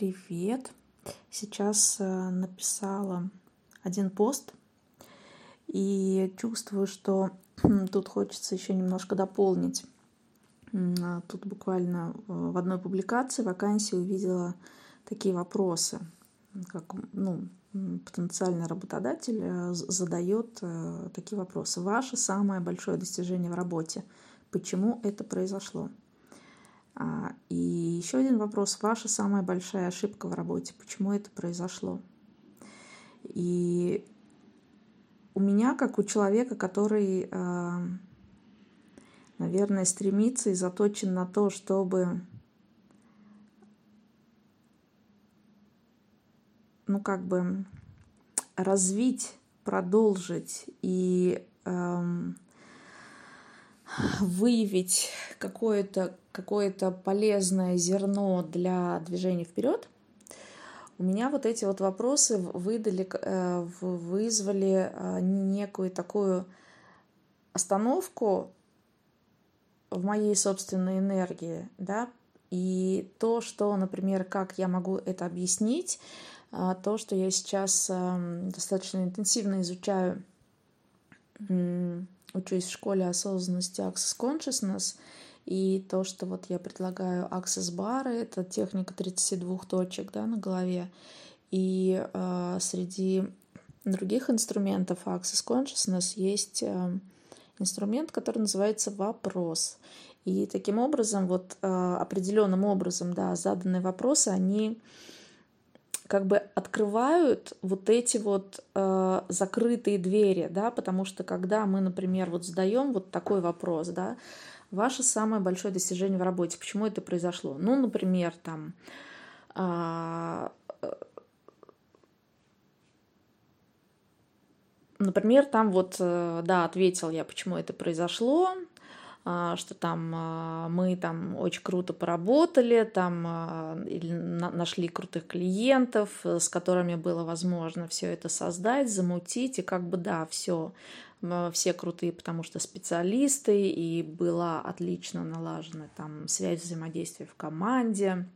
Привет! Сейчас э, написала один пост и чувствую, что тут хочется еще немножко дополнить. А тут буквально э, в одной публикации вакансии увидела такие вопросы, как ну, потенциальный работодатель э, задает такие вопросы. Ваше самое большое достижение в работе. Почему это произошло? А, и еще один вопрос. Ваша самая большая ошибка в работе. Почему это произошло? И у меня, как у человека, который, а, наверное, стремится и заточен на то, чтобы ну, как бы развить, продолжить и эм, выявить какое-то какое полезное зерно для движения вперед, у меня вот эти вот вопросы выдали, э, вызвали э, некую такую остановку в моей собственной энергии, да, и то, что, например, как я могу это объяснить, э, то, что я сейчас эм, достаточно интенсивно изучаю учусь в школе осознанности Access Consciousness, и то, что вот я предлагаю Access бары, это техника 32 точек да, на голове. И э, среди других инструментов Access Consciousness есть э, инструмент, который называется вопрос. И таким образом, вот э, определенным образом, да, заданные вопросы, они как бы открывают вот эти вот э, закрытые двери, да, потому что когда мы, например, вот задаем вот такой вопрос, да, ваше самое большое достижение в работе, почему это произошло? Ну, например, там, э, например, там вот, э, да, ответил я, почему это произошло, а, что там а, мы там очень круто поработали, там а, нашли крутых клиентов, э, с которыми было возможно все это создать, замутить, и как бы да, все все крутые, потому что специалисты, и была отлично налажена там связь взаимодействия в команде.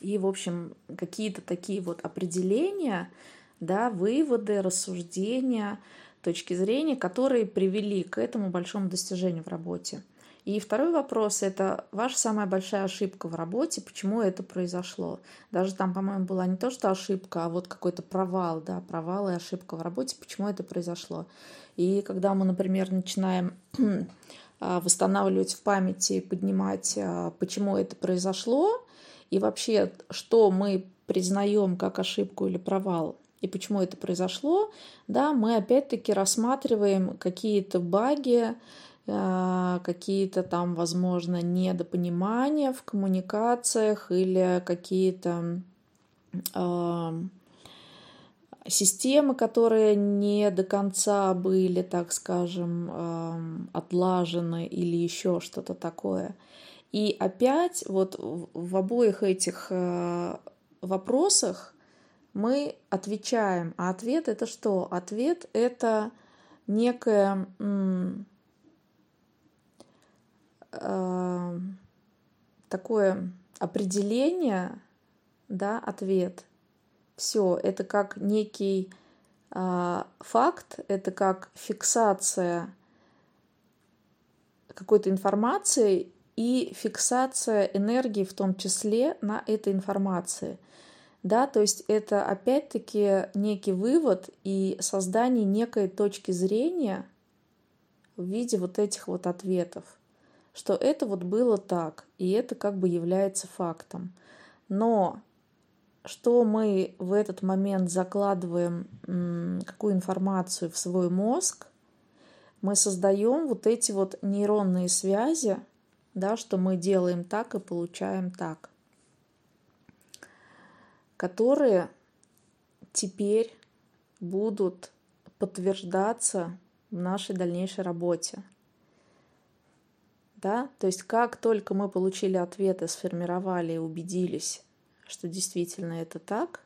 И, в общем, какие-то такие вот определения, да, выводы, рассуждения, точки зрения, которые привели к этому большому достижению в работе. И второй вопрос – это ваша самая большая ошибка в работе, почему это произошло. Даже там, по-моему, была не то, что ошибка, а вот какой-то провал, да, провал и ошибка в работе, почему это произошло. И когда мы, например, начинаем а, восстанавливать в памяти, поднимать, а, почему это произошло, и вообще, что мы признаем как ошибку или провал, и почему это произошло, да, мы опять-таки рассматриваем какие-то баги, какие-то там, возможно, недопонимания в коммуникациях или какие-то системы, которые не до конца были, так скажем, отлажены или еще что-то такое. И опять вот в обоих этих э, вопросах мы отвечаем. А ответ это что? Ответ это некое э, такое определение, да, ответ. Все, это как некий э, факт, это как фиксация какой-то информации и фиксация энергии в том числе на этой информации. Да, то есть это опять-таки некий вывод и создание некой точки зрения в виде вот этих вот ответов что это вот было так, и это как бы является фактом. Но что мы в этот момент закладываем, какую информацию в свой мозг, мы создаем вот эти вот нейронные связи, да, что мы делаем так и получаем так, которые теперь будут подтверждаться в нашей дальнейшей работе да, то есть как только мы получили ответы, сформировали и убедились, что действительно это так,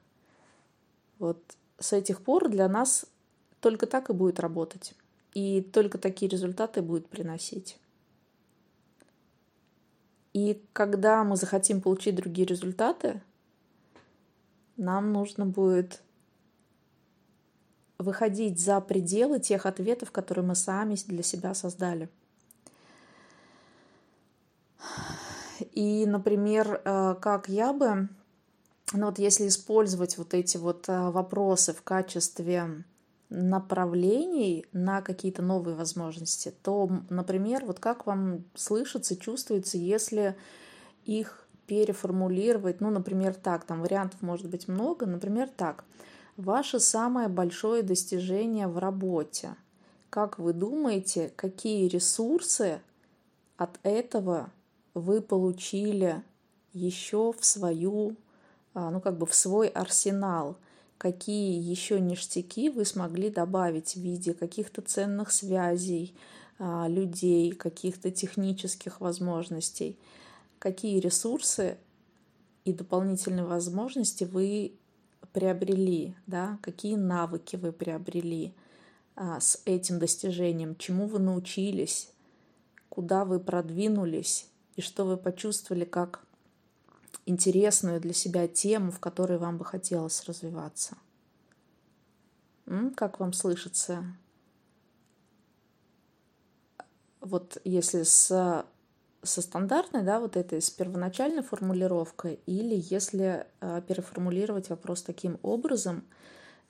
вот с этих пор для нас только так и будет работать. И только такие результаты будет приносить. И когда мы захотим получить другие результаты, нам нужно будет выходить за пределы тех ответов, которые мы сами для себя создали. И, например, э, как я бы, ну вот если использовать вот эти вот э, вопросы в качестве направлений на какие-то новые возможности, то, например, вот как вам слышится, чувствуется, если их переформулировать, ну, например, так, там вариантов может быть много, например, так, ваше самое большое достижение в работе. Как вы думаете, какие ресурсы от этого вы получили еще в свою, а, ну, как бы в свой арсенал? какие еще ништяки вы смогли добавить в виде каких-то ценных связей, а, людей, каких-то технических возможностей, какие ресурсы и дополнительные возможности вы приобрели, да, какие навыки вы приобрели а, с этим достижением, чему вы научились, куда вы продвинулись и что вы почувствовали как интересную для себя тему, в которой вам бы хотелось развиваться. Как вам слышится? Вот если с, со стандартной, да, вот этой, с первоначальной формулировкой, или если э, переформулировать вопрос таким образом,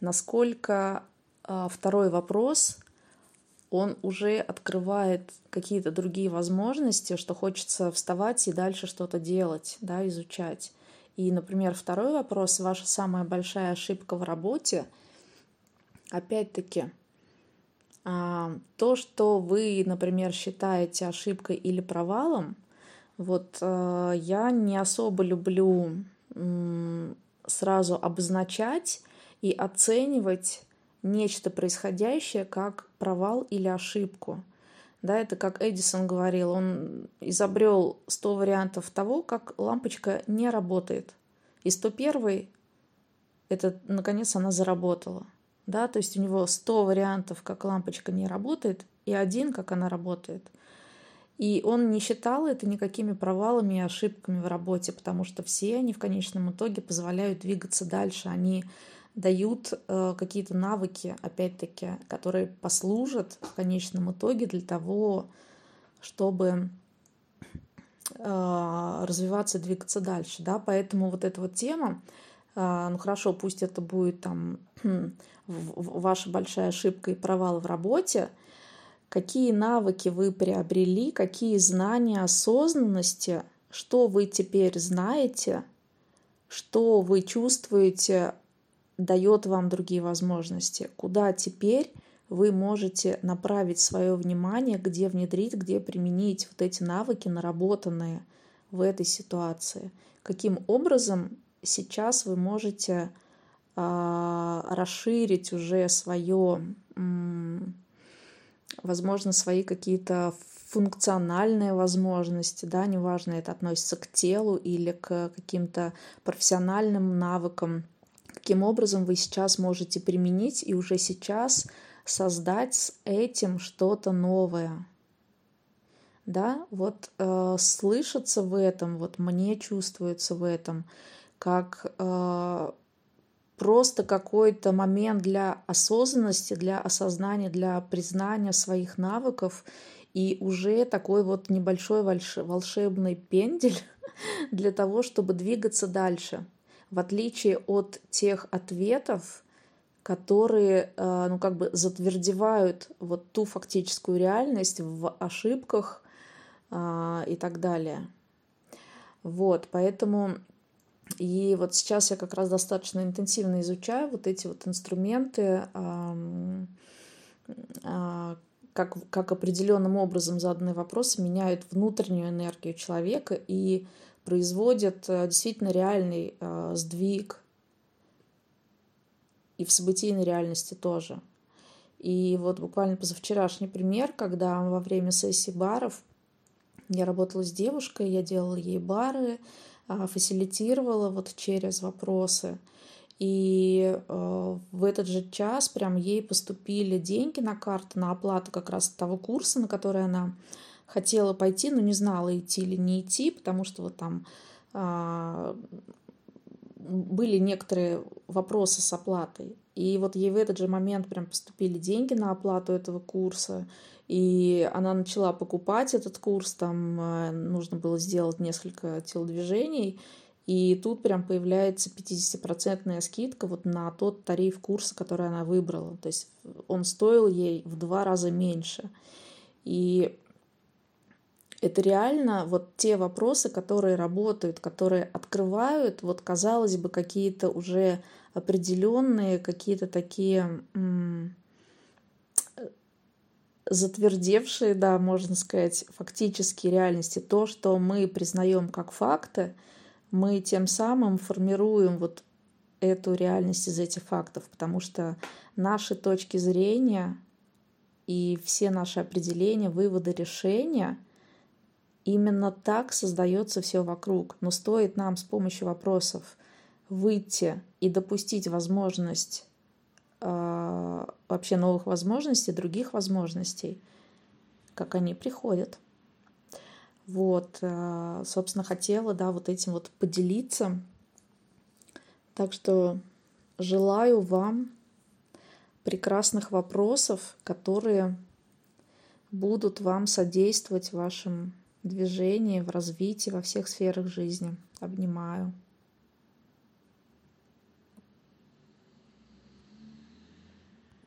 насколько э, второй вопрос он уже открывает какие-то другие возможности, что хочется вставать и дальше что-то делать, да, изучать. И, например, второй вопрос, ваша самая большая ошибка в работе, опять-таки, а, то, что вы, например, считаете ошибкой или провалом, вот э, я не особо люблю сразу обозначать и оценивать нечто происходящее как провал или ошибку. Да, это как Эдисон говорил, он изобрел 100 вариантов того, как лампочка не работает. И 101 это, наконец, она заработала. Да, то есть у него 100 вариантов, как лампочка не работает, и один, как она работает. И он не считал это никакими провалами и ошибками в работе, потому что все они в конечном итоге позволяют двигаться дальше. Они дают э, какие-то навыки, опять-таки, которые послужат в конечном итоге для того, чтобы э, развиваться, двигаться дальше, да, поэтому вот эта вот тема, э, ну хорошо, пусть это будет там ваша большая ошибка и провал в работе, какие навыки вы приобрели, какие знания осознанности, что вы теперь знаете, что вы чувствуете дает вам другие возможности, куда теперь вы можете направить свое внимание, где внедрить, где применить вот эти навыки, наработанные в этой ситуации. Каким образом сейчас вы можете э, расширить уже свое, возможно, свои какие-то функциональные возможности, да, неважно, это относится к телу или к каким-то профессиональным навыкам, каким образом вы сейчас можете применить и уже сейчас создать с этим что-то новое. Да, вот э, слышаться в этом, вот мне чувствуется в этом, как э, просто какой-то момент для осознанности, для осознания, для признания своих навыков и уже такой вот небольшой волшебный пендель для того, чтобы двигаться дальше в отличие от тех ответов, которые, э, ну, как бы затвердевают вот ту фактическую реальность в ошибках а, и так далее. Вот, поэтому и вот сейчас я как раз достаточно интенсивно изучаю вот эти вот инструменты, а, как, как определенным образом заданные вопросы меняют внутреннюю энергию человека и производят э, действительно реальный э, сдвиг и в событийной реальности тоже. И вот буквально позавчерашний пример, когда во время сессии баров я работала с девушкой, я делала ей бары, э, фасилитировала вот через вопросы. И в этот же час прям ей поступили деньги на карту на оплату как раз того курса, на который она хотела пойти, но не знала, идти или не идти, потому что вот там а, были некоторые вопросы с оплатой. И вот ей в этот же момент прям поступили деньги на оплату этого курса. И она начала покупать этот курс, там э, нужно было сделать несколько телодвижений. И тут прям появляется 50% скидка вот на тот тариф курса, который она выбрала. То есть он стоил ей в два раза меньше. И это реально вот те вопросы, которые работают, которые открывают, вот казалось бы, какие-то уже определенные, какие-то такие затвердевшие, да, можно сказать, фактические реальности. То, что мы признаем как факты, мы тем самым формируем вот эту реальность из этих фактов, потому что наши точки зрения и все наши определения, выводы, решения — Именно так создается все вокруг. Но стоит нам с помощью вопросов выйти и допустить возможность э, вообще новых возможностей, других возможностей, как они приходят. Вот, э, собственно, хотела, да, вот этим вот поделиться. Так что желаю вам прекрасных вопросов, которые будут вам содействовать в вашем движении, в развитии, во всех сферах жизни. Обнимаю.